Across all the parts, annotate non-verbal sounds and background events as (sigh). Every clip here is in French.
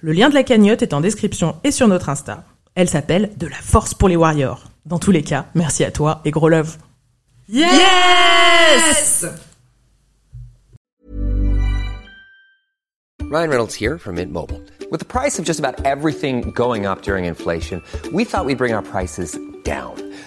Le lien de la cagnotte est en description et sur notre Insta. Elle s'appelle De la force pour les warriors. Dans tous les cas, merci à toi et gros love. Yes! Ryan Reynolds here from Mint Mobile. With the price of just about everything going up during inflation, we thought we'd bring our prices down.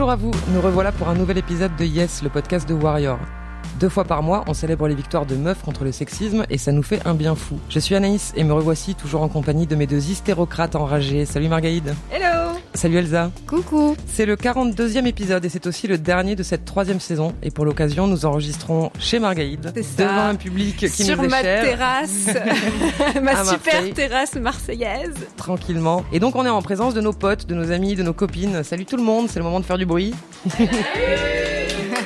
Bonjour à vous, nous revoilà pour un nouvel épisode de Yes, le podcast de Warrior. Deux fois par mois, on célèbre les victoires de meufs contre le sexisme et ça nous fait un bien fou. Je suis Anaïs et me revoici toujours en compagnie de mes deux hystérocrates enragés. Salut Margaïde. Hello Salut Elsa. Coucou C'est le 42e épisode et c'est aussi le dernier de cette troisième saison. Et pour l'occasion, nous enregistrons chez Margaïde, C'est ça. devant un public qui Sur nous est ma cher, terrasse, (laughs) ma super terrasse marseillaise. tranquillement. Et donc on est en présence de nos potes, de nos amis, de nos copines. Salut tout le monde, c'est le moment de faire du bruit.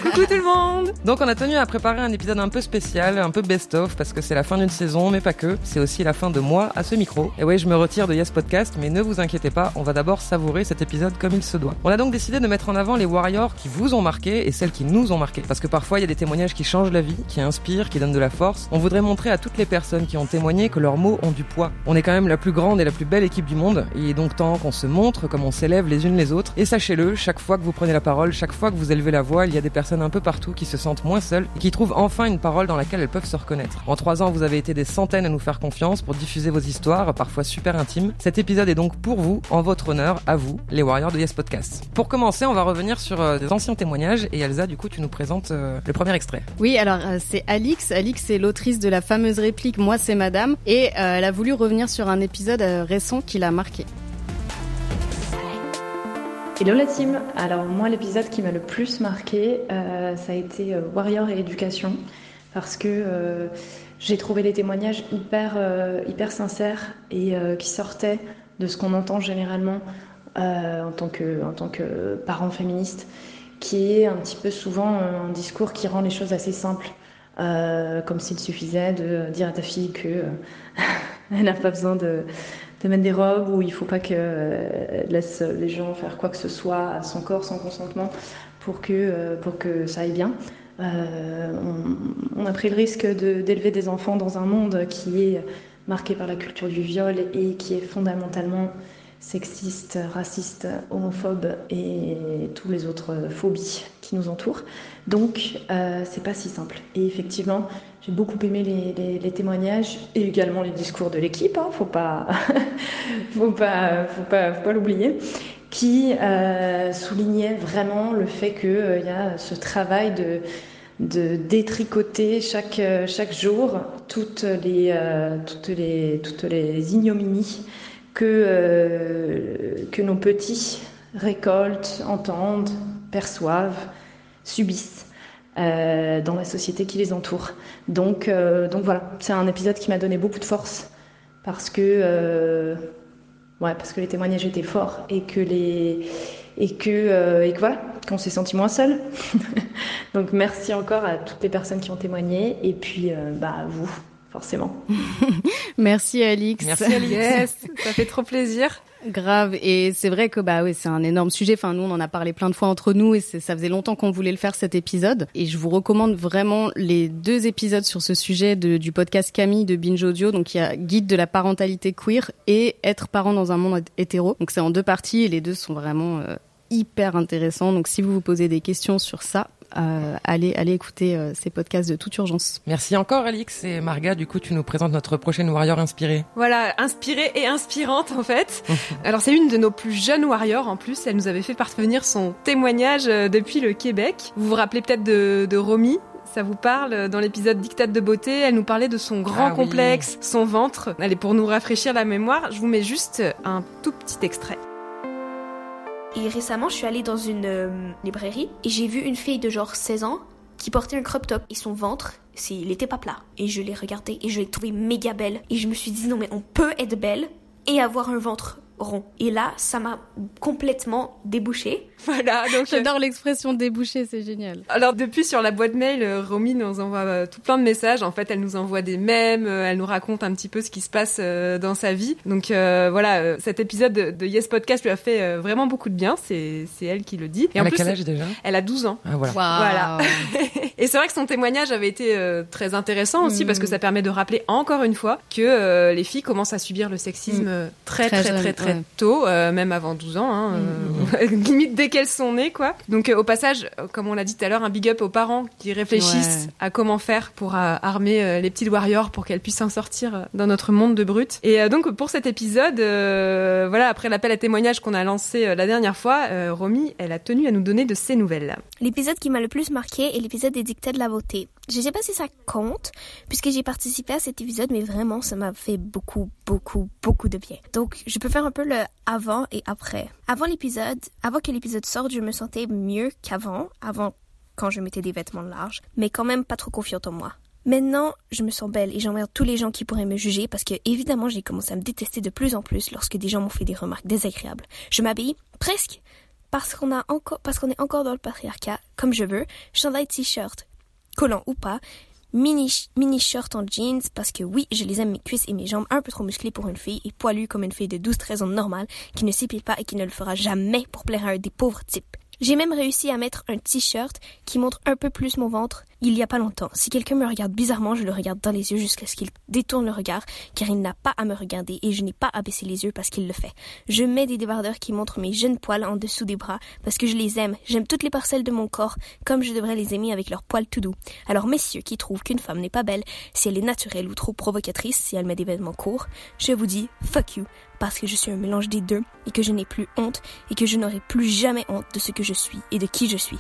Coucou tout le monde Donc on a tenu à préparer un épisode un peu spécial, un peu best-of, parce que c'est la fin d'une saison, mais pas que. C'est aussi la fin de moi à ce micro. Et ouais, je me retire de Yes Podcast, mais ne vous inquiétez pas, on va d'abord savourer cet épisode comme il se doit. On a donc décidé de mettre en avant les warriors qui vous ont marqué et celles qui nous ont marqué. Parce que parfois il y a des témoignages qui changent la vie, qui inspirent, qui donnent de la force. On voudrait montrer à toutes les personnes qui ont témoigné que leurs mots ont du poids. On est quand même la plus grande et la plus belle équipe du monde, il est donc temps qu'on se montre comme on s'élève les unes les autres. Et sachez-le, chaque fois que vous prenez la parole, chaque fois que vous élevez la voix, il y a des personnes un peu partout qui se sentent moins seules et qui trouvent enfin une parole dans laquelle elles peuvent se reconnaître. En trois ans, vous avez été des centaines à nous faire confiance pour diffuser vos histoires, parfois super intimes. Cet épisode est donc pour vous, en votre honneur, à vous, les Warriors de Yes Podcast. Pour commencer, on va revenir sur euh, des anciens témoignages et Elsa, du coup, tu nous présentes euh, le premier extrait. Oui, alors euh, c'est Alix. Alix c'est l'autrice de la fameuse réplique Moi c'est madame. Et elle a voulu revenir sur un épisode récent qui l'a marqué. Hello la team Alors moi l'épisode qui m'a le plus marqué, euh, ça a été euh, Warrior et éducation parce que euh, j'ai trouvé les témoignages hyper, hyper sincères et qui sortaient de ce qu'on entend généralement en, tant que, en tant que parent féministe, qui est un petit peu souvent un discours qui rend les choses assez simples. Comme s'il suffisait de dire à ta fille que (laughs) elle n'a pas besoin de, de mettre des robes ou il faut pas qu'elle laisse les gens faire quoi que ce soit à son corps sans consentement pour que, euh, pour que ça aille bien. Euh, on, a pris le risque de- d'élever des enfants dans un monde qui est marqué par la culture du viol et qui est fondamentalement sexiste, raciste, homophobe et tous les autres phobies qui nous entourent. Donc, euh, c'est pas si simple. Et effectivement, j'ai beaucoup aimé les, témoignages et également les discours de l'équipe. Hein, faut pas, (laughs) faut pas, faut pas, faut pas l'oublier, qui euh, soulignait vraiment le fait qu'il y a ce travail de de détricoter chaque, euh, chaque jour toutes les, euh, toutes les, toutes les ignominies que, euh, que nos petits récoltent, entendent, perçoivent, subissent euh, dans la société qui les entoure. Donc, euh, donc voilà, c'est un épisode qui m'a donné beaucoup de force parce que, ouais, parce que les témoignages étaient forts et que les et et que voilà, qu'on s'est senti moins seul. (laughs) donc merci encore à toutes les personnes qui ont témoigné et puis bah à vous forcément. (laughs) Merci Alix. Merci, Alix. Yes, (laughs) ça fait trop plaisir. Grave. Et c'est vrai que bah oui, c'est un énorme sujet. Enfin, nous, on en a parlé plein de fois entre nous et ça faisait longtemps qu'on voulait le faire cet épisode. Et je vous recommande vraiment les deux épisodes sur ce sujet de, du podcast Camille de Binge Audio. Donc, il y a Guide de la parentalité queer et Être parent dans un monde hétéro. Donc, c'est en deux parties et les deux sont vraiment euh, hyper intéressants. Donc, si vous vous posez des questions sur ça, euh, allez, allez écouter euh, ces podcasts de toute urgence. Merci encore, Alix et Marga. Du coup, tu nous présentes notre prochaine warrior inspirée. Voilà, inspirée et inspirante en fait. (laughs) Alors, c'est une de nos plus jeunes warriors en plus. Elle nous avait fait parvenir son témoignage euh, depuis le Québec. Vous vous rappelez peut-être de, de Romy? Ça vous parle? Dans l'épisode Dictate de beauté, elle nous parlait de son grand Ah oui. complexe, son ventre. Allez, pour nous rafraîchir la mémoire, je vous mets juste un tout petit extrait. Et récemment, je suis allée dans une euh, librairie et j'ai vu une fille de genre 16 ans qui portait un crop top et son ventre, il était pas plat. Et je l'ai regardé et je l'ai trouvé méga belle. Et je me suis dit non mais on peut être belle et avoir un ventre rond. Et là, ça m'a complètement débouché. (laughs) Voilà, donc euh, J'adore l'expression débouché, c'est génial. Alors depuis sur la boîte mail, euh, Romy nous envoie euh, tout plein de messages. En fait, elle nous envoie des mèmes, euh, elle nous raconte un petit peu ce qui se passe euh, dans sa vie. Donc euh, voilà, euh, cet épisode de, Yes Podcast lui a fait euh, vraiment beaucoup de bien. C'est c'est elle qui le dit. Et Elle en a plus, quel âge déjà? elle a 12 ans. Ah voilà. Voilà. (laughs) Et c'est vrai que son témoignage avait été euh, très intéressant aussi Mm. parce que ça permet de rappeler encore une fois que euh, les filles commencent à subir le sexisme Mm. euh, très Très très très jeune, très, tôt, euh, même avant 12 ans, hein, euh, (laughs) limite dès qu'elles sont nées quoi. Donc euh, au passage, comme on l'a dit tout à l'heure, un big up aux parents qui réfléchissent Ouais. à comment faire pour euh, armer euh, les petites warriors pour qu'elles puissent s'en sortir dans notre monde de brutes. Et euh, donc pour cet épisode, euh, voilà après l'appel à témoignage qu'on a lancé euh, la dernière fois, euh, Romy, elle a tenu à nous donner de ses nouvelles. L'épisode qui m'a le plus marqué est l'épisode des dictats de la beauté. Je sais pas si ça compte, puisque j'ai participé à cet épisode, mais vraiment, ça m'a fait beaucoup, beaucoup, beaucoup de bien. Donc, je peux faire un peu le avant et après. Avant l'épisode, avant que l'épisode sorte, je me sentais mieux qu'avant, avant quand je mettais des vêtements larges, mais quand même pas trop confiante en moi. Maintenant, je me sens belle et j'emmerde tous les gens qui pourraient me juger parce que, évidemment, j'ai commencé à me détester de plus en plus lorsque des gens m'ont fait des remarques désagréables. Je m'habille presque parce qu'on a encore, parce qu'on est encore dans le patriarcat, comme je veux, chandail t-shirt, collant ou pas, mini, mini shirt en jeans, parce que oui, je les aime mes cuisses et mes jambes un peu trop musclées pour une fille et poilue comme une fille de 12-13 ans normale, qui ne s'épile pas et qui ne le fera jamais pour plaire à un des pauvres types. J'ai même réussi à mettre un t-shirt qui montre un peu plus mon ventre il y a pas longtemps. Si quelqu'un me regarde bizarrement, je le regarde dans les yeux jusqu'à ce qu'il détourne le regard, car il n'a pas à me regarder et je n'ai pas à baisser les yeux parce qu'il le fait. Je mets des débardeurs qui montrent mes jeunes poils en dessous des bras parce que je les aime. J'aime toutes les parcelles de mon corps comme je devrais les aimer avec leurs poils tout doux. Alors messieurs qui trouvent qu'une femme n'est pas belle si elle est naturelle ou trop provocatrice, si elle met des vêtements courts, je vous dis fuck you parce que je suis un mélange des deux et que je n'ai plus honte et que je n'aurai plus jamais honte de ce que je suis et de qui je suis.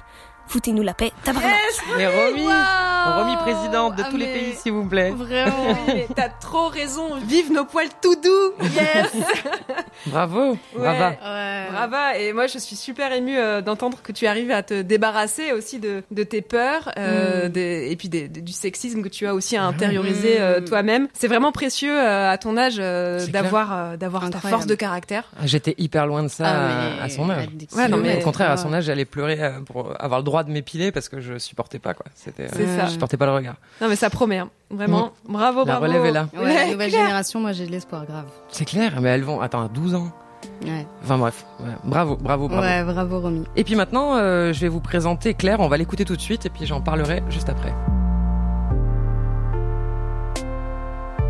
Foutez-nous la paix, tabarnak. Et Romy, Waouh Romy présidente de Ah, tous les mais pays, s'il vous plaît. Vraiment. Oui, (laughs) mais T'as trop raison. Vive nos poils tout doux. Yes. (laughs) Bravo, brava. Ouais. Brava. Et moi, je suis super émue euh, d'entendre que tu arrives à te débarrasser aussi de, de tes peurs euh, Mm. des- et puis des- des- du sexisme que tu as aussi à intérioriser Mm. euh, toi-même. C'est vraiment précieux euh, à ton âge euh, d'avoir euh, d'avoir ta force de caractère. Ah, J'étais hyper loin de ça Ah, à- mais à son âge. Ouais, non, mais- Au contraire, à son Ah. âge, j'allais pleurer euh, pour avoir le droit de m'épiler parce que je supportais pas quoi. C'était, euh, ça. Je supportais pas le regard. Non, mais ça promet. hein. Vraiment. Bravo, La bravo. relève est là. Ouais, la nouvelle génération, moi j'ai de l'espoir, grave. C'est clair, mais elles vont. Attends, à 12 ans. Ouais, Enfin bref, ouais. bravo, bravo, bravo. ouais bravo Romy. Et puis maintenant, euh, je vais vous présenter Claire. On va l'écouter tout de suite et puis j'en parlerai juste après.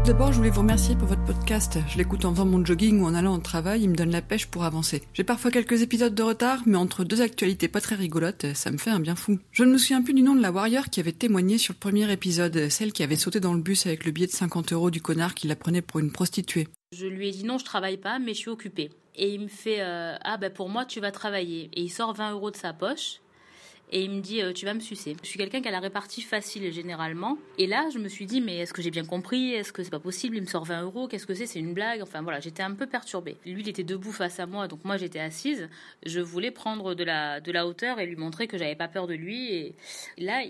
D'abord, je voulais vous remercier pour votre podcast. Je l'écoute en faisant mon jogging ou en allant au travail, il me donne la pêche pour avancer. J'ai parfois quelques épisodes de retard, mais entre deux actualités pas très rigolotes, ça me fait un bien fou. Je ne me souviens plus du nom de la warrior qui avait témoigné sur le premier épisode, celle qui avait sauté dans le bus avec le billet de 50 euros du connard qui la prenait pour une prostituée. Je lui ai dit non, je travaille pas, mais je suis occupée. Et il me fait euh, ah ben pour moi tu vas travailler. Et il sort 20 euros de sa poche et il me dit euh, tu vas me sucer. Je suis quelqu'un qui a la répartie facile généralement. Et là je me suis dit mais est-ce que j'ai bien compris? Est-ce que c'est pas possible? Il me sort 20 euros. Qu'est-ce que c'est? C'est une blague Enfin voilà, j'étais un peu perturbée. Lui il était debout face à moi, donc moi j'étais assise. Je voulais prendre de la de la hauteur et lui montrer que j'avais pas peur de lui. Et là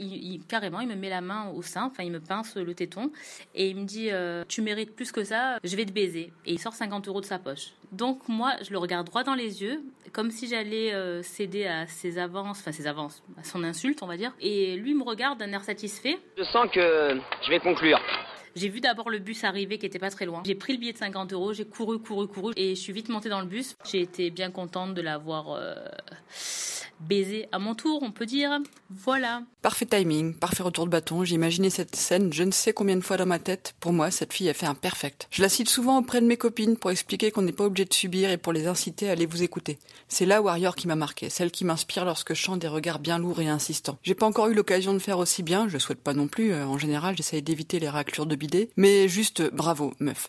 carrément il me met la main au sein, enfin il me pince le téton et il me dit euh, tu mérites plus que ça, je vais te baiser. Et il sort 50 euros de sa poche. Donc moi, je le regarde droit dans les yeux, comme si j'allais euh, céder à ses avances, enfin ses avances, à son insulte, on va dire. Et lui me regarde d'un air satisfait. Je sens que je vais conclure. J'ai vu d'abord le bus arriver qui était pas très loin. J'ai pris le billet de 50 euros, j'ai couru, couru, couru et je suis vite montée dans le bus. J'ai été bien contente de l'avoir euh, baisé à mon tour, on peut dire. Voilà. Parfait timing, parfait retour de bâton. J'ai imaginé cette scène je ne sais combien de fois dans ma tête. Pour moi, cette fille a fait un perfect. Je la cite souvent auprès de mes copines pour expliquer qu'on n'est pas obligé de subir et pour les inciter à aller vous écouter. C'est la Warrior qui m'a marqué, celle qui m'inspire lorsque je chante des regards bien lourds et insistants. J'ai pas encore eu l'occasion de faire aussi bien, je souhaite pas non plus. Euh, en général, j'essaye d'éviter les raclures de Mais juste, bravo, meuf.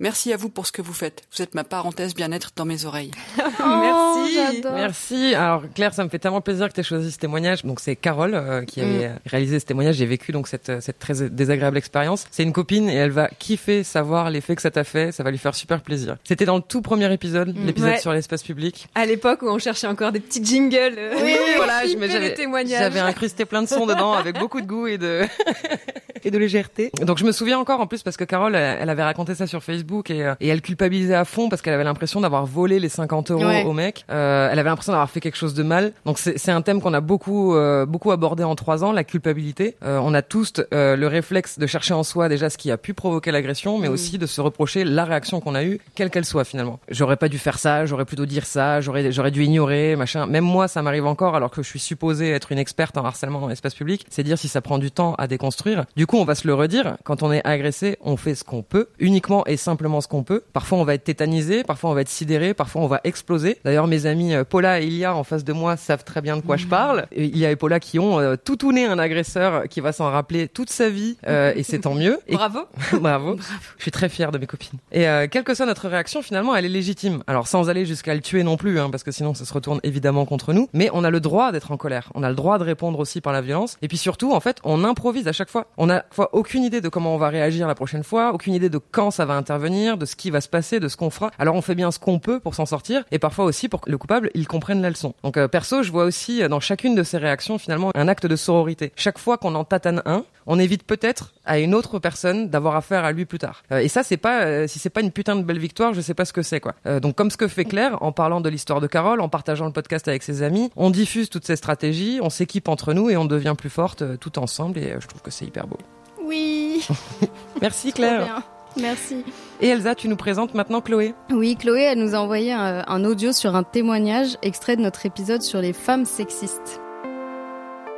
Merci à vous pour ce que vous faites. Vous êtes ma parenthèse bien-être dans mes oreilles. (laughs) Merci. Merci. Alors Claire, ça me fait tellement plaisir que tu aies choisi ce témoignage. Donc c'est Carole euh, qui avait Mm. réalisé ce témoignage. J'ai vécu donc cette, cette très désagréable expérience. C'est une copine et elle va kiffer savoir l'effet que ça t'a fait. Ça va lui faire super plaisir. C'était dans le tout premier épisode, l'épisode Mm. Ouais. sur l'espace public. À l'époque où on cherchait encore des petits jingles. euh, Oui, voilà, (laughs) j'avais témoignages. j'avais incrusté plein de sons dedans avec beaucoup de goût et de (laughs) et de légèreté. Donc je me souviens encore en plus parce que Carole, elle, elle avait raconté ça sur Facebook et, euh, et elle culpabilisait à fond parce qu'elle avait l'impression d'avoir volé les 50 euros Ouais. au mec. Euh, elle avait l'impression d'avoir fait quelque chose de mal. Donc c'est un thème qu'on a beaucoup euh, beaucoup abordé en trois ans, la culpabilité. Euh, on a tous le réflexe de chercher en soi déjà ce qui a pu provoquer l'agression, mais aussi de se reprocher la réaction qu'on a eue, quelle qu'elle soit finalement. J'aurais pas dû faire ça, j'aurais plutôt dire ça, j'aurais j'aurais dû ignorer, machin. Même moi, ça m'arrive encore alors que je suis supposée être une experte en harcèlement dans l'espace public. C'est dire si ça prend du temps à déconstruire. Du coup, on va se le redire. Quand on est agressé, on fait ce qu'on peut, uniquement et simplement ce qu'on peut. Parfois, on va être tétanisé, parfois on va être sidéré, parfois on va exploser. D'ailleurs, mes amis euh, Paula et Ilia en face de moi savent très bien de quoi je parle. Et Ilia et Paula qui ont euh, tout tourné un agresseur qui va s'en rappeler toute sa vie, euh, et c'est tant mieux. Et (laughs) Bravo. Bravo. Je suis très fière de mes copines. Et euh, quelle que soit notre réaction, finalement, elle est légitime. Alors sans aller jusqu'à le tuer non plus, hein, parce que sinon ça se retourne évidemment contre nous. Mais on a le droit d'être en colère. On a le droit de répondre aussi par la violence. Et puis surtout, en fait, on improvise à chaque fois. On a fois aucune idée de comment on va réagir la prochaine fois, aucune idée de quand ça va intervenir, de ce qui va se passer, de ce qu'on fera. Alors on fait bien ce qu'on peut pour s'en sortir, et parfois aussi pour que le coupable il comprenne la leçon. Donc euh, perso, je vois aussi euh, dans chacune de ces réactions finalement un acte de sororité. Chaque fois qu'on en tatane un, on évite peut-être à une autre personne d'avoir affaire à lui plus tard. Euh, et ça, c'est pas euh, si c'est pas une putain de belle victoire, je sais pas ce que c'est quoi. Euh, donc comme ce que fait Claire en parlant de l'histoire de Carole, en partageant le podcast avec ses amis, on diffuse toutes ces stratégies, on s'équipe entre nous et on devient plus forte tout ensemble. Et je trouve que c'est hyper beau. Oui. (laughs) Merci Claire. Merci. Et Elsa, tu nous présentes maintenant Chloé. Oui, Chloé, elle nous a envoyé un, un audio sur un témoignage extrait de notre épisode sur les femmes sexistes.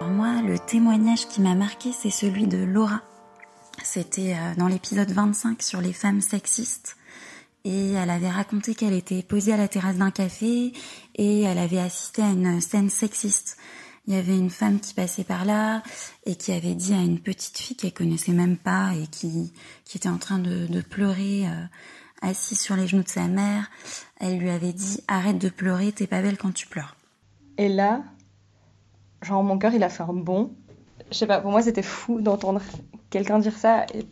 Moi, le témoignage qui m'a marqué, c'est celui de Laura. C'était euh, dans l'épisode 25 sur les femmes sexistes. Et elle avait raconté qu'elle était posée à la terrasse d'un café et elle avait assisté à une scène sexiste. Il y avait une femme qui passait par là et qui avait dit à une petite fille qu'elle connaissait même pas et qui, qui était en train de, de pleurer euh, assise sur les genoux de sa mère. Elle lui avait dit arrête de pleurer, t'es pas belle quand tu pleures. Et là, genre mon cœur il a fait un bond. Je sais pas, pour moi c'était fou d'entendre quelqu'un dire ça. Et...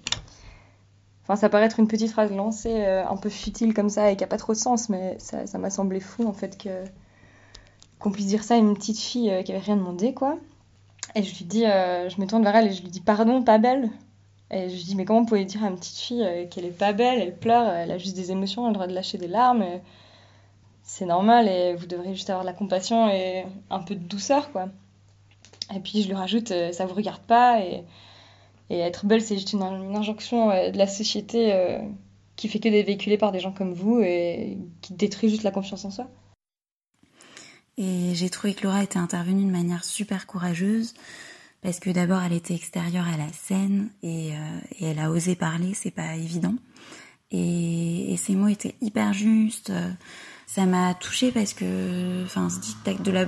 Enfin, ça paraît être une petite phrase lancée euh, un peu futile comme ça et qui a pas trop de sens, mais ça ça m'a semblé fou en fait que qu'on puisse dire ça à une petite fille euh, qui avait rien demandé quoi. Et je lui dis, euh, je me tourne vers elle et je lui dis pardon, pas belle. Et je lui dis mais comment vous pouvez dire à une petite fille euh, qu'elle est pas belle, elle pleure, elle a juste des émotions, elle a le droit de lâcher des larmes. c'est normal et vous devrez juste avoir de la compassion et un peu de douceur quoi. Et puis je lui rajoute ça vous regarde pas et, être belle c'est juste une, injonction de la société qui fait que d'être véhiculée par des gens comme vous et qui détruit juste la confiance en soi. Et j'ai trouvé que Laura était intervenue de manière super courageuse parce que d'abord elle était extérieure à la scène et, euh, elle a osé parler, c'est pas évident. Et, ses mots étaient hyper justes. Ça m'a touchée parce que, enfin, ce dictat de la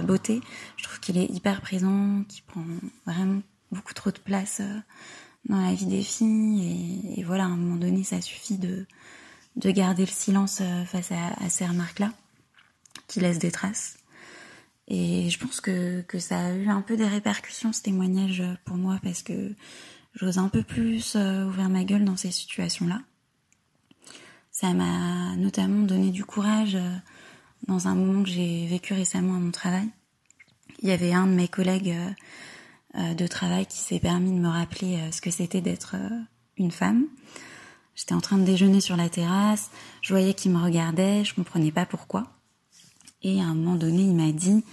beauté, je trouve qu'il est hyper présent, qu'il prend vraiment beaucoup trop de place euh, dans la vie des filles. Et, voilà, à un moment donné, ça suffit de, de garder le silence euh, face à ces remarques-là qui laissent des traces. Et je pense que, que ça a eu un peu des répercussions, ce témoignage, euh, pour moi, parce que j'ose un peu plus euh, ouvrir ma gueule dans ces situations-là. Ça m'a notamment donné du courage euh, dans un moment que j'ai vécu récemment à mon travail. Il y avait un de mes collègues de travail qui s'est permis de me rappeler ce que c'était d'être une femme. J'étais en train de déjeuner sur la terrasse, je voyais qu'il me regardait, je comprenais pas pourquoi. Et à un moment donné, il m'a dit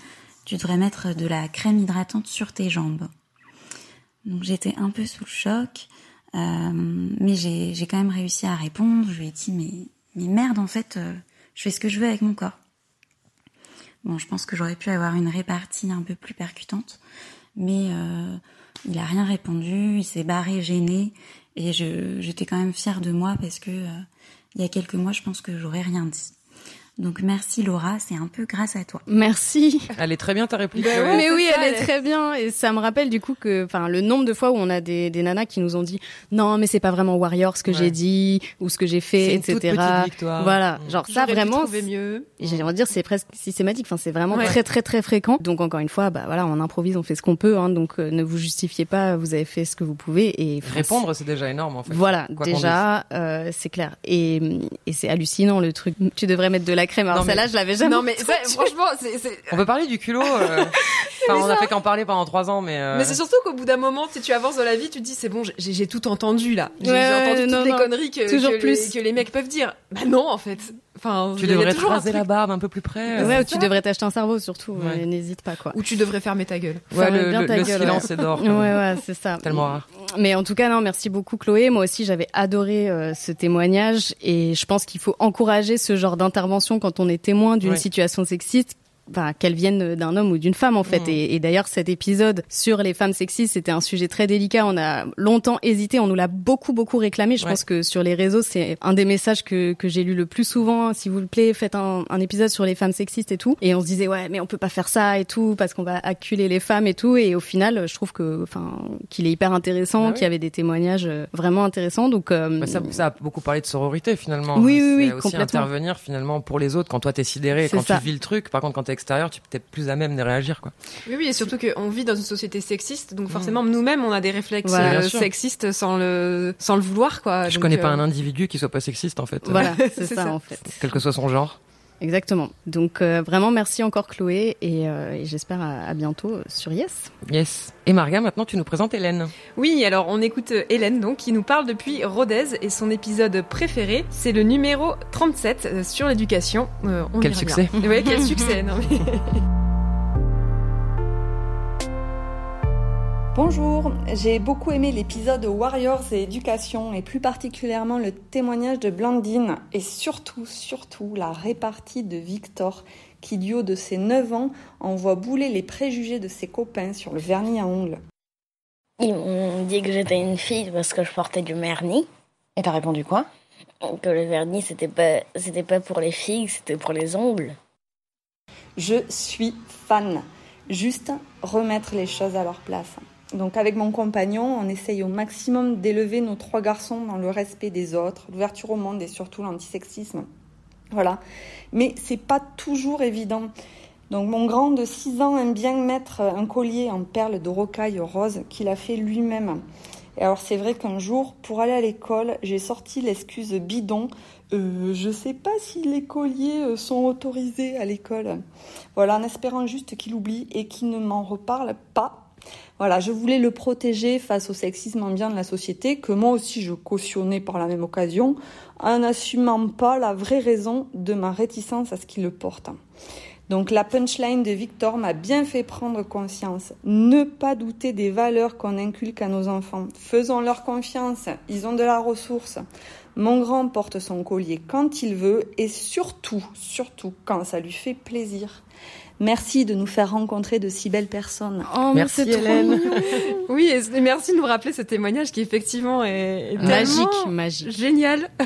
Tu devrais mettre de la crème hydratante sur tes jambes. Donc j'étais un peu sous le choc. mais j'ai quand même réussi à répondre. Je lui ai dit mais mais merde en fait, je fais ce que je veux avec mon corps. Bon, je pense que j'aurais pu avoir une répartie un peu plus percutante, mais euh, il a rien répondu, il s'est barré gêné, et j'étais quand même fière de moi parce que euh, il y a quelques mois, je pense que j'aurais rien dit. Donc merci Laura, c'est un peu grâce à toi. Merci. Elle est très bien ta réplique. Bah mais oui, elle est très bien et ça me rappelle du coup que enfin le nombre de fois où on a des, des nanas qui nous ont dit non mais c'est pas vraiment warrior ce que j'ai dit ou ce que j'ai fait etc. Toute petite victoire. Voilà, genre ça vraiment mieux. J'aimerais dire c'est presque systématique, enfin c'est vraiment très très très fréquent. Donc encore une fois bah voilà, on improvise, on fait ce qu'on peut hein, donc euh, ne vous justifiez pas, vous avez fait ce que vous pouvez et répondre c'est déjà énorme en fait. Voilà, déjà euh, c'est clair et et c'est hallucinant le truc. Tu devrais mettre de la crème. Alors celle-là, je l'avais jamais. Non mais franchement, c'est. On peut parler du culot. Euh... (laughs) Enfin, on a fait qu'en parler pendant trois ans, mais. Euh... Mais c'est surtout qu'au bout d'un moment, si tu avances dans la vie, tu te dis c'est bon, j'ai tout entendu là. J'ai entendu toutes les conneries que, Toujours que, plus. Les, que les mecs peuvent dire. Bah non, en fait. Enfin, tu devrais te raser la barbe un peu plus près. Ouais, ou tu devrais t'acheter un cerveau surtout. Ouais. N'hésite pas quoi. Ou tu devrais fermer ta gueule. Ouais, Ferme le, bien ta le gueule, silence ouais. est d'or. Ouais, ouais, c'est ça. Tellement rare. Mais en tout cas, non, merci beaucoup Chloé. Moi aussi, j'avais adoré euh, ce témoignage et je pense qu'il faut encourager ce genre d'intervention quand on est témoin d'une Ouais. situation sexiste enfin, qu'elle vienne d'un homme ou d'une femme en fait. Et, et d'ailleurs, cet épisode sur les femmes sexistes, c'était un sujet très délicat. On a longtemps hésité, on nous l'a beaucoup beaucoup réclamé. Je Ouais. pense que sur les réseaux, c'est un des messages que, que j'ai lu le plus souvent. S'il vous plaît, faites un, un épisode sur les femmes sexistes et tout. Et on se disait ouais, mais on peut pas faire ça et tout parce qu'on va acculer les femmes et tout. Et au final, je trouve que enfin qu'il est hyper intéressant, Bah oui. qu'il y avait des témoignages euh, vraiment intéressants. Donc euh, Bah, ça, ça a beaucoup parlé de sororité finalement. Oui, oui, oui, aussi complètement. intervenir finalement pour les autres quand toi t'es sidéré, quand ça. tu vis le truc. Par contre, quand t'es extérieur, tu peux peut-être plus à même de réagir quoi. Oui, oui, et surtout qu'on vit dans une société sexiste, donc forcément nous-mêmes on a des réflexes Voilà. euh, sexistes sans le sans le vouloir quoi. Je Donc, connais pas euh, un individu qui soit pas sexiste en fait. voilà, (laughs) (laughs) c'est C'est ça, ça. en fait. Quel que soit son genre. Exactement. Donc euh, vraiment merci encore Chloé et, euh, et j'espère à, à bientôt sur Yes. Yes. Et Maria, maintenant tu nous présentes Hélène. Oui, alors on écoute euh, Hélène donc qui nous parle depuis Rodez et son épisode préféré, c'est le numéro 37 euh, sur l'éducation. Euh, on Quel succès. Ouais, quel succès. (laughs) Non, mais... Bonjour, j'ai beaucoup aimé l'épisode Warriors et éducation et plus particulièrement le témoignage de Blandine et surtout, surtout la répartie de Victor qui du haut de ses 9 ans envoie bouler les préjugés de ses copains sur le vernis à ongles. Ils m'ont dit que j'étais une fille parce que je portais du vernis. Et t'as répondu quoi? Que le vernis c'était pas c'était pas pour les filles, c'était pour les ongles. Je suis fan. Juste remettre les choses à leur place. Donc avec mon compagnon, on essaye au maximum d'élever nos trois garçons dans le respect des autres, l'ouverture au monde et surtout l'antisexisme. Voilà. Mais c'est pas toujours évident. Donc mon grand de 6 ans aime bien mettre un collier en perles de rocaille rose qu'il a fait lui-même. Et alors c'est vrai qu'un jour, pour aller à l'école, j'ai sorti l'excuse bidon. Euh, je sais pas si les colliers euh, sont autorisés à l'école. Voilà, en espérant juste qu'il oublie et qu'il ne m'en reparle pas. Voilà, je voulais le protéger face au sexisme ambiant de la société, que moi aussi je cautionnais par la même occasion, en n'assumant pas la vraie raison de ma réticence à ce qu'il le porte. Donc la punchline de Victor m'a bien fait prendre conscience. Ne pas douter des valeurs qu'on inculque à nos enfants. Faisons-leur confiance, ils ont de la ressource. Mon grand porte son collier quand il veut et surtout, surtout quand ça lui fait plaisir. Merci de nous faire rencontrer de si belles personnes. Oh, trop mignon. (laughs) Oui, et merci de nous rappeler ce témoignage qui effectivement est, Magique, magique. génial. (laughs)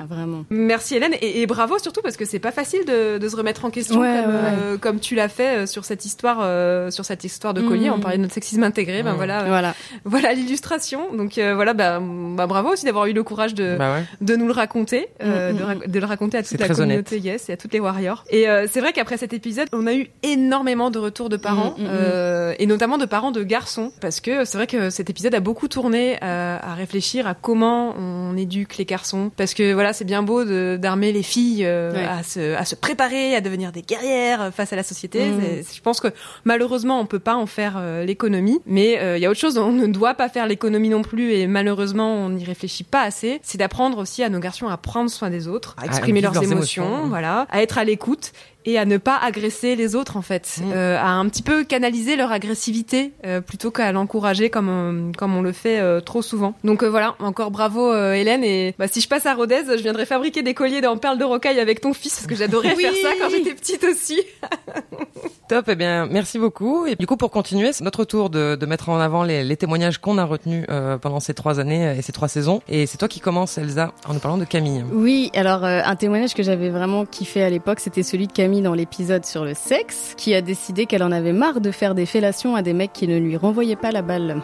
Ah, vraiment. Merci Hélène et, et bravo surtout parce que c'est pas facile de, de se remettre en question Ouais, comme, ouais, euh, comme tu l'as fait euh, sur cette histoire euh, sur cette histoire de collier. Mhm. On parlait de notre sexisme intégré. Ben voilà, Voilà. voilà l'illustration. Donc euh, voilà, bah, bah, bravo aussi d'avoir eu le courage de Bah ouais. de nous le raconter, euh, Mhm. de, ra- de le raconter à toute la communauté Yes et à toutes les warriors. Et euh, c'est vrai qu'après cet épisode, on a eu énormément de retours de parents Mhm, mhm. euh, et notamment de parents de garçons parce que c'est vrai que cet épisode a beaucoup tourné euh, à réfléchir à comment on éduque les garçons parce que voilà c'est bien beau d'armer les filles euh, Ouais. à se à se préparer à devenir des guerrières euh, face à la société. C'est- Je pense que malheureusement on peut pas en faire euh, l'économie, mais euh, il y a autre chose dont on ne doit pas faire l'économie non plus et malheureusement on n'y réfléchit pas assez. C'est d'apprendre aussi à nos garçons à prendre soin des autres, à exprimer leurs émotions, émotions. voilà, à être à l'écoute et à ne pas agresser les autres en fait, Mm. euh, à un petit peu canaliser leur agressivité euh, plutôt qu'à l'encourager comme on, comme on le fait euh, trop souvent. Donc euh, voilà, encore bravo euh, Hélène et bah, si je passe à Rodez, je viendrai fabriquer des colliers en perles de rocaille avec ton fils parce que j'adorais Oui. faire ça quand j'étais petite aussi. (laughs) Top, eh bien, merci beaucoup. Et du coup, pour continuer, c'est notre tour de, de mettre en avant les, les témoignages qu'on a retenus euh, pendant ces trois années euh, et ces trois saisons. Et c'est toi qui commences, Elsa, en nous parlant de Camille. Oui, alors euh, un témoignage que j'avais vraiment kiffé à l'époque, c'était celui de Camille dans l'épisode sur le sexe, qui a décidé qu'elle en avait marre de faire des fellations à des mecs qui ne lui renvoyaient pas la balle.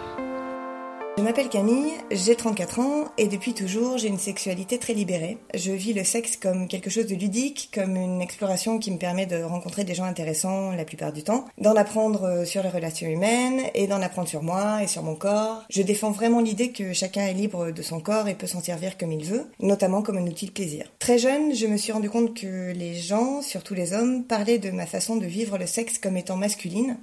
Je m'appelle Camille, j'ai 34 ans et depuis toujours j'ai une sexualité très libérée. Je vis le sexe comme quelque chose de ludique, comme une exploration qui me permet de rencontrer des gens intéressants la plupart du temps, d'en apprendre euh, sur les relations humaines et d'en apprendre sur moi et sur mon corps. Je défends vraiment l'idée que chacun est libre de son corps et peut s'en servir comme il veut, notamment comme un outil de plaisir. Très jeune, je me suis rendu compte que les gens, surtout les hommes, parlaient de ma façon de vivre le sexe comme étant masculine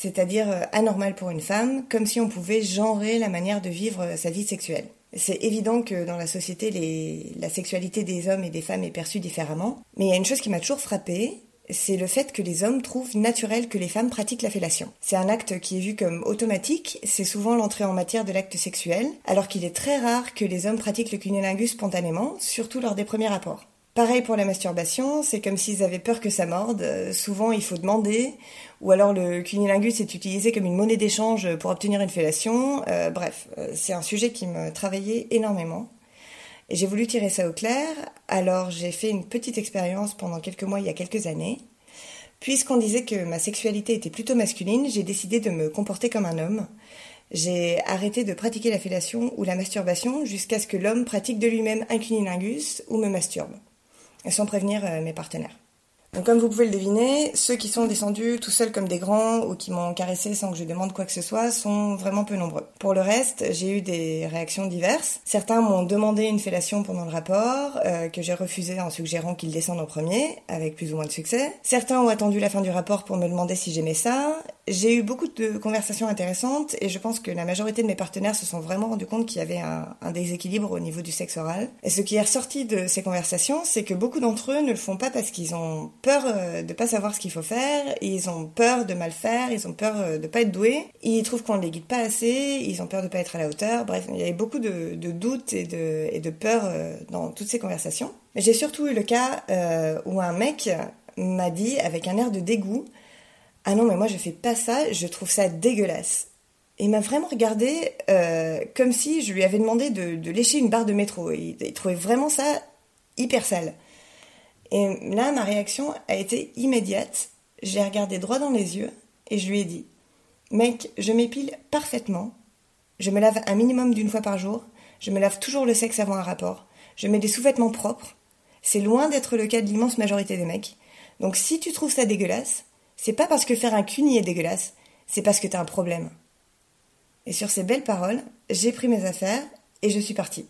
c'est-à-dire euh, anormal pour une femme, comme si on pouvait genrer la manière de vivre euh, sa vie sexuelle. C'est évident que dans la société, la sexualité des hommes et des femmes est perçue différemment, mais il y a une chose qui m'a toujours frappée, c'est le fait que les hommes trouvent naturel que les femmes pratiquent la fellation. C'est un acte qui est vu comme automatique, c'est souvent l'entrée en matière de l'acte sexuel, alors qu'il est très rare que les hommes pratiquent le cunnilingus spontanément, surtout lors des premiers rapports. Pareil pour la masturbation, c'est comme s'ils avaient peur que ça morde. Euh, souvent, il faut demander, ou alors le cunnilingus est utilisé comme une monnaie d'échange pour obtenir une fellation. Euh, bref, euh, c'est un sujet qui me travaillait énormément. Et j'ai voulu tirer ça au clair, alors j'ai fait une petite expérience pendant quelques mois il y a quelques années. Puisqu'on disait que ma sexualité était plutôt masculine, j'ai décidé de me comporter comme un homme. J'ai arrêté de pratiquer la fellation ou la masturbation jusqu'à ce que l'homme pratique de lui-même un cunnilingus ou me masturbe, sans prévenir euh, mes partenaires. Donc comme vous pouvez le deviner, ceux qui sont descendus tout seuls comme des grands ou qui m'ont caressé sans que je demande quoi que ce soit sont vraiment peu nombreux. Pour le reste, j'ai eu des réactions diverses. Certains m'ont demandé une fellation pendant le rapport, euh, que j'ai refusé en suggérant qu'ils descendent en premier, avec plus ou moins de succès. Certains ont attendu la fin du rapport pour me demander si j'aimais ça. J'ai eu beaucoup de conversations intéressantes et je pense que la majorité de mes partenaires se sont vraiment rendus compte qu'il y avait un, déséquilibre au niveau du sexe oral. Et ce qui est ressorti de ces conversations, c'est que beaucoup d'entre eux ne le font pas parce qu'ils ont peur euh, de pas savoir ce qu'il faut faire, ils ont peur de mal faire, ils ont peur euh, de pas être doués, ils trouvent qu'on ne les guide pas assez, ils ont peur de pas être à la hauteur. Bref, il y avait beaucoup de, doutes et de, et de peur euh, dans toutes ces conversations. J'ai surtout eu le cas où un mec m'a dit avec un air de dégoût ah non mais moi je fais pas ça, je trouve ça dégueulasse. Et il m'a vraiment regardé euh, comme si je lui avais demandé de, lécher une barre de métro. Il, il trouvait vraiment ça hyper sale. Et là, ma réaction a été immédiate. J'ai regardé droit dans les yeux et je lui ai dit Mec, je m'épile parfaitement. Je me lave un minimum d'une fois par jour. Je me lave toujours le sexe avant un rapport. Je mets des sous-vêtements propres. C'est loin d'être le cas de l'immense majorité des mecs. Donc si tu trouves ça dégueulasse, c'est pas parce que faire un cuni est dégueulasse, c'est parce que t'as un problème. Et sur ces belles paroles, j'ai pris mes affaires et je suis partie.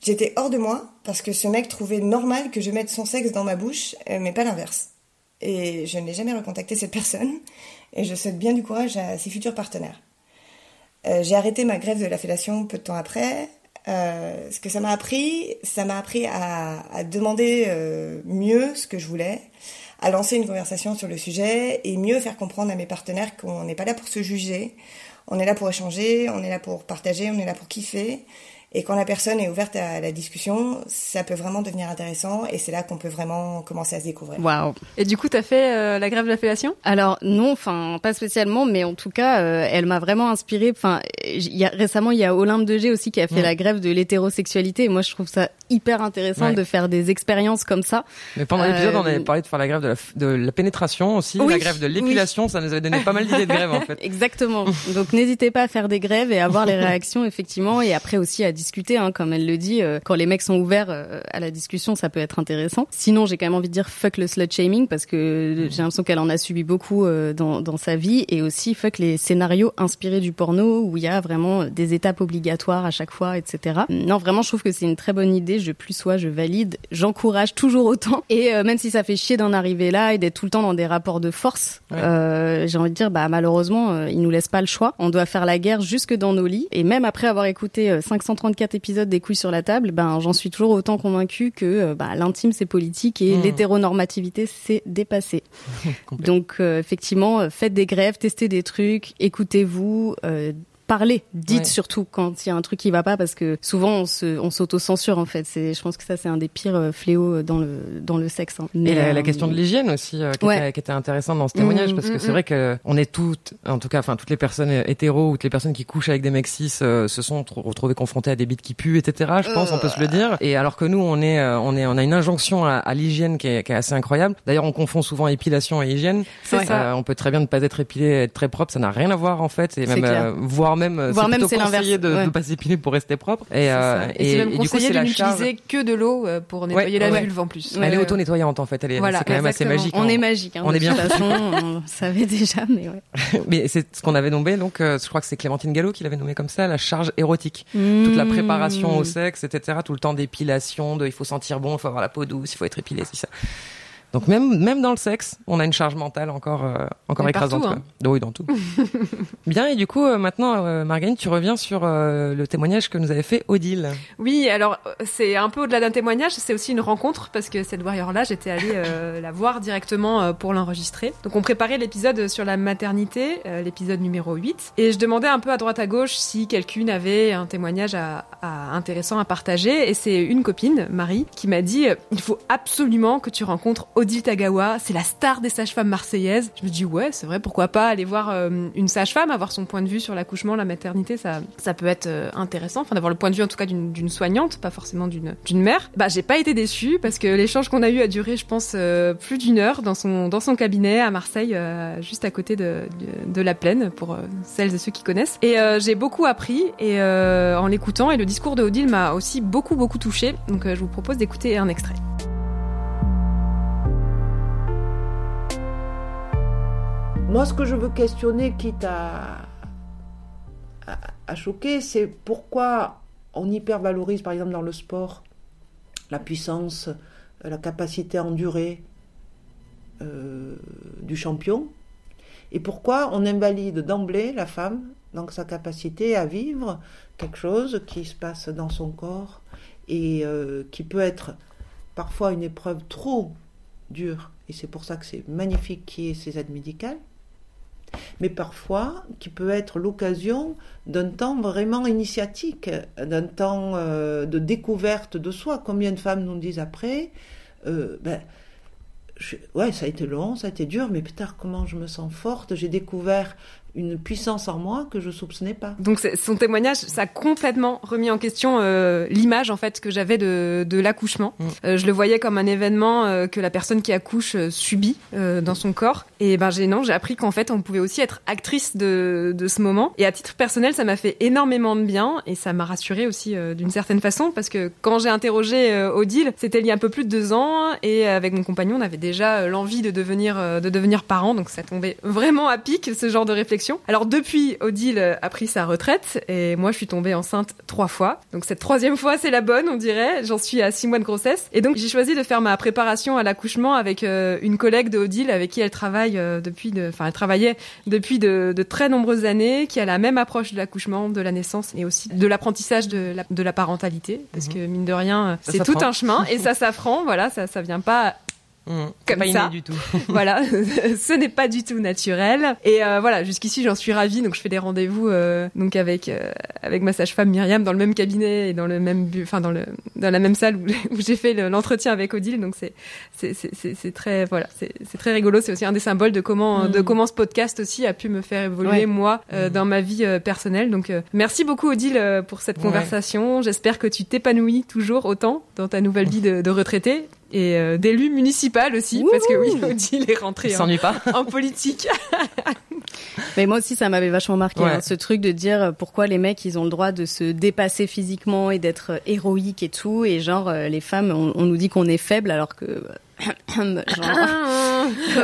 J'étais hors de moi parce que ce mec trouvait normal que je mette son sexe dans ma bouche, euh, mais pas l'inverse. Et je n'ai jamais recontacté cette personne et je souhaite bien du courage à ses futurs partenaires. Euh, j'ai arrêté ma grève de la fellation peu de temps après. Euh, ce que ça m'a appris, ça m'a appris à, demander mieux ce que je voulais, à lancer une conversation sur le sujet et mieux faire comprendre à mes partenaires qu'on n'est pas là pour se juger, on est là pour échanger, on est là pour partager, on est là pour kiffer. Et quand la personne est ouverte à la discussion, ça peut vraiment devenir intéressant et c'est là qu'on peut vraiment commencer à se découvrir. Waouh. Et du coup, t'as fait euh, la grève de la fellation? Alors non, enfin pas spécialement, mais en tout cas, euh, elle m'a vraiment inspirée. Enfin, il y a récemment il y a Olympe de G aussi qui a fait la grève de l'hétérosexualité. Et moi, je trouve ça hyper intéressant Ouais. de faire des expériences comme ça. Mais pendant l'épisode, Euh, on avait parlé de faire la grève de la, f- de la pénétration aussi, Oui, la grève de l'épilation, ça nous avait donné pas mal d'idées de grève en fait. (laughs) Exactement. Donc n'hésitez pas à faire des grèves et à voir les (laughs) réactions effectivement et après aussi à discuter hein, comme elle le dit euh, quand les mecs sont ouverts euh, à la discussion ça peut être intéressant. Sinon j'ai quand même envie de dire fuck le slut shaming parce que j'ai l'impression qu'elle en a subi beaucoup euh, dans, dans sa vie et aussi fuck les scénarios inspirés du porno où il y a vraiment des étapes obligatoires à chaque fois etc. Non vraiment je trouve que c'est une très bonne idée. Je plus sois je valide. J'encourage toujours autant et même si ça fait chier d'en arriver là et d'être tout le temps dans des rapports de force Ouais. j'ai envie de dire, bah malheureusement, ils nous laissent pas le choix. On doit faire la guerre jusque dans nos lits. Et même après avoir écouté euh, 34 épisodes des couilles sur la table, ben j'en suis toujours autant convaincue que bah, l'intime c'est politique et Mmh. l'hétéronormativité c'est dépassé. (laughs) Donc euh, effectivement, faites des grèves, testez des trucs, écoutez-vous. euh, Parlez, dites Ouais. surtout quand il y a un truc qui va pas parce que souvent on se on s'auto-censure en fait. C'est je pense que ça c'est un des pires euh, fléaux dans le dans le sexe. hein. Et Mais, la, euh, la question de l'hygiène aussi, euh, qui, Ouais. était, qui était intéressante dans ce témoignage, Mmh, parce que mmh, c'est mmh. vrai que on est toutes, en tout cas, enfin toutes les personnes hétéros ou toutes les personnes qui couchent avec des mecs cis euh, se sont tr- retrouvées confrontées à des bites qui puent, etc. Je pense, on peut se le dire. Et alors que nous, on est, euh, on est, on a une injonction à, à l'hygiène qui est, qui est assez incroyable. D'ailleurs, on confond souvent épilation et hygiène. C'est ça. Euh, on peut très bien ne pas être épilé, être très propre, ça n'a rien à voir en fait, et même, clair. Voire même, euh, Voire c'est même, plutôt c'est conseillé l'inverse. de Ouais. ne pas s'épiler pour rester propre. Et, euh, Et, c'est même du coup, c'est de n'utiliser que de l'eau euh, pour nettoyer Ouais, la ouais. vulve en plus. Elle est auto-nettoyante en fait, elle est, Voilà, c'est quand même assez magique. On hein. est magique. Hein, On de est bien. toute façon, on savait déjà, mais ouais. (laughs) Mais c'est ce qu'on avait nommé, donc euh, je crois que c'est Clémentine Gallo qui l'avait nommé comme ça, la charge érotique. Toute la Mmh. préparation au sexe, etc. Tout le temps d'épilation, de il faut sentir bon, il faut avoir la peau douce, il faut être épilé, c'est ça. Donc même même dans le sexe, on a une charge mentale encore euh, encore Mais écrasante. partout, quoi. Oui, dans tout. (laughs) Bien et du coup euh, maintenant, euh, Marguerite, tu reviens sur le témoignage que nous avait fait Odile. Oui, alors c'est un peu au-delà d'un témoignage, c'est aussi une rencontre parce que cette warrior-là, j'étais allée (laughs) la voir directement pour l'enregistrer. Donc on préparait l'épisode sur la maternité, l'épisode numéro 8, et je demandais un peu à droite à gauche si quelqu'une avait un témoignage à, à- intéressant à partager, et c'est une copine, Marie, qui m'a dit il faut absolument que tu rencontres Odile Tagawa, c'est la star des sages-femmes marseillaises. Je me dis ouais, c'est vrai, pourquoi pas aller voir euh, une sage-femme, avoir son point de vue sur l'accouchement, la maternité, ça, ça peut être euh, intéressant, enfin d'avoir le point de vue en tout cas d'une soignante, pas forcément d'une mère. Bah j'ai pas été déçue parce que l'échange qu'on a eu a duré, je pense, euh, plus d'une heure dans son dans son cabinet à Marseille, juste à côté de, de, la plaine pour celles et ceux qui connaissent. Et j'ai beaucoup appris et en l'écoutant et le discours de Odile m'a aussi beaucoup beaucoup touché. Donc je vous propose d'écouter un extrait. Moi, ce que je veux questionner, quitte à, à, choquer, c'est pourquoi on hypervalorise, par exemple, dans le sport, la puissance, euh, la capacité à endurer euh, du champion, et pourquoi on invalide d'emblée la femme dans sa capacité à vivre quelque chose qui se passe dans son corps et euh, qui peut être parfois une épreuve trop dure. Et c'est pour ça que c'est magnifique qu'il y ait ces aides médicales mais parfois qui peut être l'occasion d'un temps vraiment initiatique, d'un temps euh, de découverte de soi. Combien de femmes nous disent après, euh, ben, ouais, ça a été long, ça a été dur, mais putain, comment je me sens forte, j'ai découvert une puissance en moi que je soupçonnais pas. Donc son témoignage, ça a complètement remis en question euh, l'image en fait que j'avais de, de l'accouchement. Euh, je le voyais comme un événement euh, que la personne qui accouche euh, subit euh, dans son corps. Et ben j'ai non, j'ai appris qu'en fait on pouvait aussi être actrice de, de ce moment. Et à titre personnel, ça m'a fait énormément de bien et ça m'a rassurée aussi euh, d'une certaine façon parce que quand j'ai interrogé euh, Odile, c'était il y a un peu plus de deux ans et avec mon compagnon, on avait déjà l'envie de devenir euh, de devenir parent. Donc ça tombait vraiment à pic ce genre de réflexion. Alors depuis, Odile a pris sa retraite et moi je suis tombée enceinte trois fois. Donc cette troisième fois c'est la bonne, on dirait. J'en suis à six mois de grossesse et donc j'ai choisi de faire ma préparation à l'accouchement avec euh, une collègue de Odile avec qui elle travaille euh, depuis, de, enfin elle travaillait depuis de, de très nombreuses années, qui a la même approche de l'accouchement, de la naissance et aussi de l'apprentissage de la, de la parentalité, parce que mine de rien, Mhm. C'est tout un chemin et ça (laughs) s'apprend. Voilà, ça ça vient pas Mmh, comme pas ça. du tout. (laughs) voilà, (laughs) ce n'est pas du tout naturel. Et euh, voilà, jusqu'ici j'en suis ravie. Donc je fais des rendez-vous euh, donc avec euh, avec ma sage-femme Myriam dans le même cabinet et dans le même enfin dans le dans la même salle où, (laughs) où j'ai fait le- l'entretien avec Odile. Donc c'est c'est très voilà, c'est c'est très rigolo. C'est aussi un des symboles de comment Mm. de comment ce podcast aussi a pu me faire évoluer Ouais. moi euh, dans ma vie euh, personnelle. Donc euh, merci beaucoup Odile pour cette Ouais. conversation. J'espère que tu t'épanouis toujours autant dans ta nouvelle vie de, de retraité et euh, d'élu municipal aussi parce que oui (laughs) Odile est rentrée Il en, pas. en politique. (laughs) Mais moi aussi, ça m'avait vachement marqué, Ouais. hein, ce truc de dire euh, pourquoi les mecs, ils ont le droit de se dépasser physiquement et d'être euh, héroïques et tout, et genre, euh, les femmes, on, on nous dit qu'on est faible alors que... (coughs) même.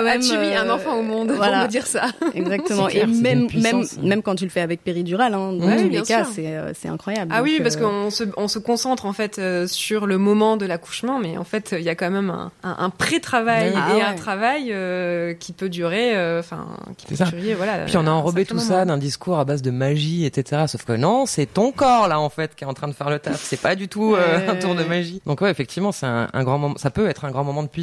As-tu mis un euh, enfant au monde voilà. pour me dire ça (laughs) Exactement. Clair, et même, même, puissance. même quand tu le fais avec péridurale, hein, dans Ouais, tous les cas, c'est, euh, c'est incroyable. Ah oui, parce euh, qu'on se, on se concentre en fait euh, sur le moment de l'accouchement, mais en fait il y a quand même un, un, un pré-travail Ah et un ouais. travail euh, qui peut durer, euh, enfin qui peut ça. durer, voilà. Puis on a un enrobé tout moment. ça d'un discours à base de magie, etc. Sauf que non, c'est ton corps là en fait qui est en train de faire le taf. C'est pas du tout euh, (laughs) un tour de magie. Donc ouais, effectivement, c'est un, un grand moment. Ça peut être un grand moment de puissance.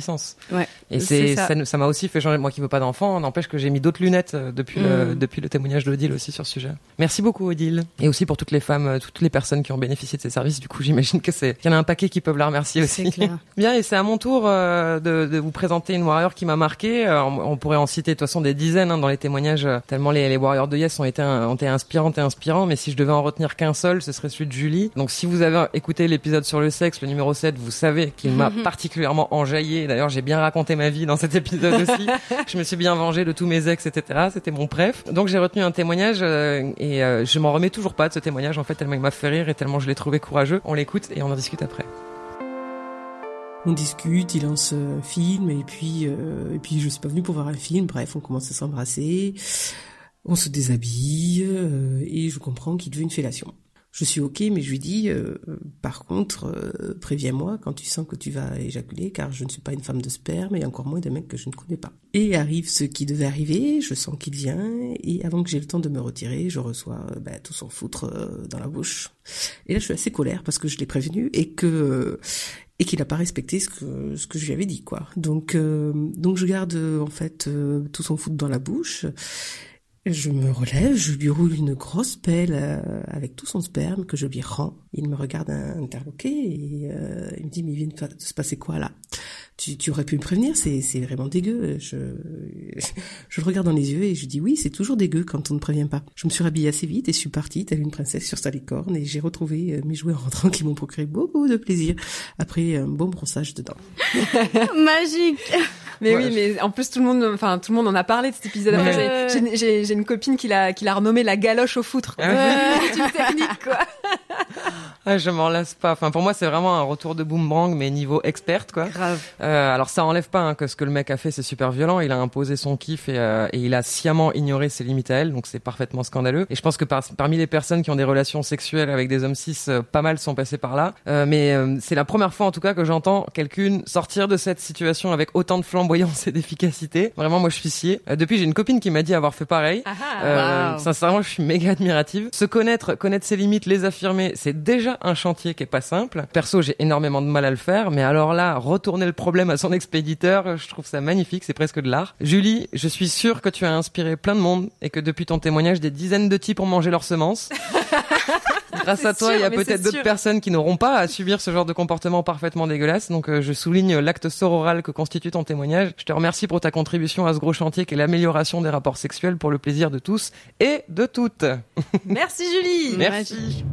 Ouais. Et C'est ça. m'a aussi fait changer. Moi qui veux pas d'enfant, n'empêche que j'ai mis d'autres lunettes euh, depuis le Mm. depuis le témoignage d'Odile aussi sur ce sujet. Merci beaucoup Odile. Et aussi pour toutes les femmes, euh, toutes les personnes qui ont bénéficié de ces services. Du coup, (laughs) j'imagine que c'est qu'il y en a un paquet qui peuvent la remercier aussi. Clair. (laughs) Bien, et c'est à mon tour euh, de, de vous présenter une warrior qui m'a marqué. Euh, on, on pourrait en citer de toute façon des dizaines hein, dans les témoignages, tellement les, les warriors de Yes ont été, ont été inspirantes et inspirants. Mais si je devais en retenir qu'un seul, ce serait celui de Julie. Donc si vous avez écouté l'épisode sur le sexe, le numéro 7, vous savez qu'il m'a (laughs) particulièrement enjaillé. D'ailleurs, j'ai bien raconté ma vie dans cet épisode (laughs) aussi. je me suis bien vengé de tous mes ex, etc. C'était mon préf. Donc j'ai retenu un témoignage euh, et euh, je m'en remets toujours pas de ce témoignage en fait tellement il m'a fait rire et tellement je l'ai trouvé courageux. On l'écoute et on en discute après. On discute, il lance un film et puis euh, et puis je suis pas venue pour voir un film. Bref, on commence à s'embrasser, on se déshabille euh, et je comprends qu'il veut une fellation. Je suis ok, mais je lui dis euh, par contre euh, préviens-moi quand tu sens que tu vas éjaculer, car je ne suis pas une femme de sperme et encore moins d'un mec que je ne connais pas. Et arrive ce qui devait arriver, je sens qu'il vient et avant que j'ai le temps de me retirer, je reçois euh, bah, tout son foutre euh, dans la bouche. Et là, je suis assez colère parce que je l'ai prévenu et que euh, et qu'il n'a pas respecté ce que ce que je lui avais dit quoi. Donc euh, donc je garde euh, en fait euh, tout son foot dans la bouche. Je me relève, je lui roule une grosse pelle euh, avec tout son sperme que je lui rends. Il me regarde interloqué et euh, il me dit mais il vient de se passer quoi là? Tu, tu aurais pu me prévenir, c'est c'est vraiment dégueu. Je (laughs) je le regarde dans les yeux et je dis oui, c'est toujours dégueu quand on ne prévient pas. Je me suis rhabillée assez vite et je suis partie telle une princesse sur sa licorne et j'ai retrouvé euh, mes jouets en rentrant qui m'ont procuré beaucoup de plaisir après un bon brossage dedans. (laughs) (laughs) Magique. Mais Ouais, oui, mais en plus tout le monde, enfin tout le monde en a parlé de cet épisode. Ouais. J'ai- une copine qui l'a qui l'a renommé la galoche au foutre. Ah (laughs) C'est une technique quoi. (laughs) Ah, je m'en lasse pas. Enfin, pour moi, c'est vraiment un retour de boomerang, mais niveau experte, quoi. Grave. Euh, alors, ça enlève pas hein, que ce que le mec a fait, c'est super violent. Il a imposé son kiff et, euh, et il a sciemment ignoré ses limites à elle, donc c'est parfaitement scandaleux. Et je pense que par- parmi les personnes qui ont des relations sexuelles avec des hommes cis, euh, pas mal sont passés par là. Mais c'est la première fois, en tout cas, que j'entends quelqu'une sortir de cette situation avec autant de flamboyance (laughs) et d'efficacité. Vraiment, moi, je suis scié. Euh, depuis, j'ai une copine qui m'a dit avoir fait pareil. Ah ah. Euh, Wow. Sincèrement, je suis méga admirative. Se connaître, connaître ses limites, les affirmer, c'est déjà un chantier qui est pas simple. Perso, j'ai énormément de mal à le faire, mais alors là, retourner le problème à son expéditeur, je trouve ça magnifique, c'est presque de l'art. Julie, je suis sûre que tu as inspiré plein de monde et que depuis ton témoignage, des dizaines de types ont mangé leurs semences. (laughs) (laughs) Grâce à toi, il y a peut-être d'autres personnes qui n'auront pas à subir ce genre de comportement parfaitement dégueulasse. Donc, euh, je souligne l'acte sororal que constitue ton témoignage. Je te remercie pour ta contribution à ce gros chantier qui est l'amélioration des rapports sexuels pour le plaisir de tous et de toutes. (laughs) Merci Julie. Merci.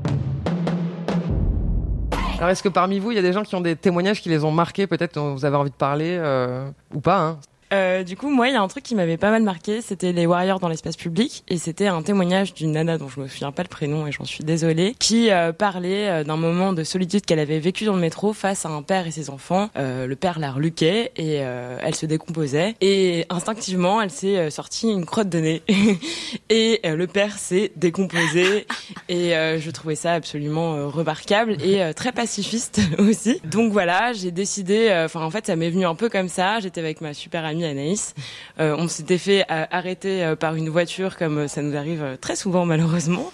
Alors, est-ce que parmi vous, il y a des gens qui ont des témoignages qui les ont marqués, peut-être vous avez envie de parler euh, ou pas hein? Euh, du coup, moi, il y a un truc qui m'avait pas mal marqué, c'était les Warriors dans l'espace public, et c'était un témoignage d'une nana dont je me souviens pas le prénom et j'en suis désolée, qui euh, parlait euh, d'un moment de solitude qu'elle avait vécu dans le métro face à un père et ses enfants. Euh, le père la reluquait et elle se décomposait, et instinctivement, elle s'est sortie une crotte de nez, (laughs) et le père s'est décomposé, (laughs) et je trouvais ça absolument remarquable et très pacifiste (laughs) aussi. Donc voilà, j'ai décidé, enfin en fait, ça m'est venu un peu comme ça. J'étais avec ma super amie Anaïs. Euh, on s'était fait euh, arrêter euh, par une voiture, comme ça nous arrive très souvent malheureusement.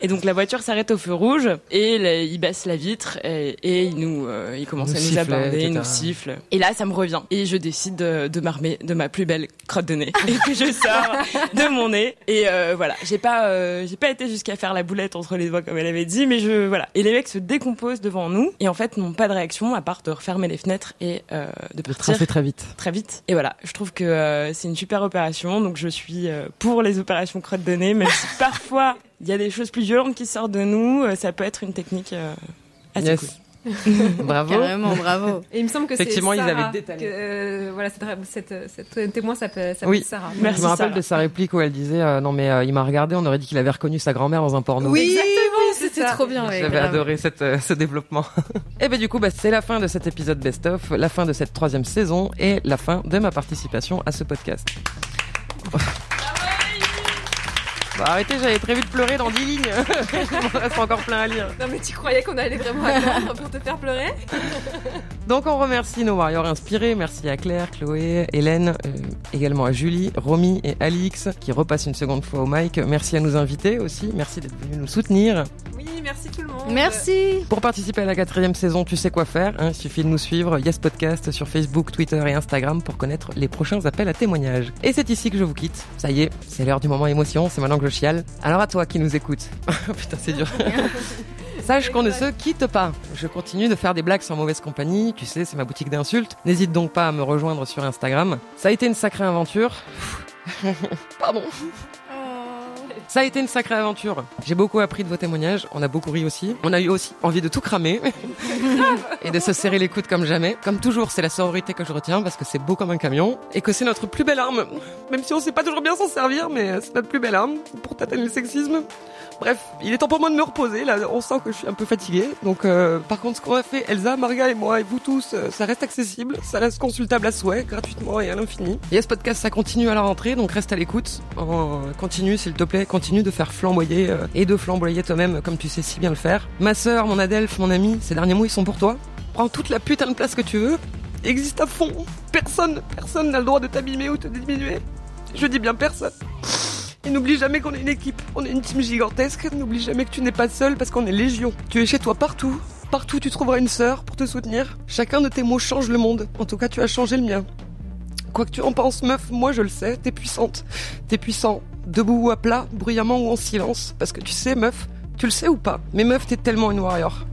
Et donc la voiture s'arrête au feu rouge et là, il baisse la vitre et, et il nous, il commence Nous à nous aborder, il nous siffle. Et là, ça me revient et je décide de, de m'armer de ma plus belle crotte de nez (laughs) et que je sors de mon nez. Et euh, voilà, j'ai pas, euh, j'ai pas été jusqu'à faire la boulette entre les doigts comme elle avait dit, mais je voilà. Et les mecs se décomposent devant nous et en fait n'ont pas de réaction à part de refermer les fenêtres et euh, de partir tracer très vite. très vite. Et voilà, je trouve que euh, c'est une super opération, donc je suis euh, pour les opérations crotte de nez, même si (laughs) parfois il y a des choses plus violentes qui sortent de nous, euh, ça peut être une technique euh, assez Yes. cool. (laughs) Bravo. Carrément, bravo. Et il me semble que c'est Effectivement, ils Sarah avaient détalé. que, euh, voilà, cette, cette, cette témoin s'appelle Oui, Sarah. je me rappelle de sa réplique où elle disait euh, non mais euh, il m'a regardé, on aurait dit qu'il avait reconnu sa grand-mère dans un porno. Oui, Exactement, c'était trop bien. ouais, J'avais adoré cette, euh, ce développement. (laughs) et ben du coup, bah, c'est la fin de cet épisode best-of, la fin de cette troisième saison et la fin de ma participation à ce podcast. Bah, arrêtez, j'avais prévu de pleurer dans 10 lignes. (laughs) Il reste encore plein à lire. Non mais tu croyais qu'on allait vraiment attendre pour te faire pleurer? Donc on remercie nos warriors inspirés. Merci à Claire, Chloé, Hélène, euh, également à Julie, Romy et Alix qui repassent une seconde fois au mic. Merci à nos invités aussi. Merci d'être venus nous soutenir. Oui, merci tout le monde. Merci. Pour participer à la quatrième saison, tu sais quoi faire. hein, il suffit de nous suivre Yes Podcast sur Facebook, Twitter et Instagram pour connaître les prochains appels à témoignages. Et c'est ici que je vous quitte. Ça y est, c'est l'heure du moment émotion. C'est maintenant que je chiale. Alors à toi qui nous écoutes. (laughs) Putain, c'est dur. (laughs) Sache qu'on ne se quitte pas. Je continue de faire des blagues sans mauvaise compagnie. Tu sais, c'est ma boutique d'insultes. N'hésite donc pas à me rejoindre sur Instagram. Ça a été une sacrée aventure. (laughs) Pardon. Ça a été une sacrée aventure. J'ai beaucoup appris de vos témoignages. On a beaucoup ri aussi. On a eu aussi envie de tout cramer. (laughs) et de se serrer les coudes comme jamais. Comme toujours, c'est la sororité que je retiens parce que c'est beau comme un camion et que c'est notre plus belle arme. Même si on sait pas toujours bien s'en servir, mais c'est notre plus belle arme pour tâtonner le sexisme. Bref, il est temps pour moi de me reposer. Là, on sent que je suis un peu fatigué. Donc, euh, par contre, ce qu'on a fait, Elsa, Marga et moi, et vous tous, euh, ça reste accessible, ça reste consultable à souhait, gratuitement et à l'infini. Yes Podcast, ça continue à la rentrée, donc reste à l'écoute. Oh, continue, s'il te plaît, de faire flamboyer euh, et de flamboyer toi-même, comme tu sais si bien le faire. Ma sœur, mon Adelph, mon ami, ces derniers mots, ils sont pour toi. Prends toute la putain de place que tu veux. Existe à fond. Personne, personne n'a le droit de t'abîmer ou te diminuer. Je dis bien personne. Et n'oublie jamais qu'on est une équipe, on est une team gigantesque. N'oublie jamais que tu n'es pas seul parce qu'on est légion. Tu es chez toi partout. Partout tu trouveras une sœur pour te soutenir. Chacun de tes mots change le monde. En tout cas, tu as changé le mien. Quoi que tu en penses, meuf, moi je le sais, t'es puissante. T'es puissant, debout ou à plat, bruyamment ou en silence. Parce que tu sais, meuf, tu le sais ou pas Mais meuf, t'es tellement une warrior.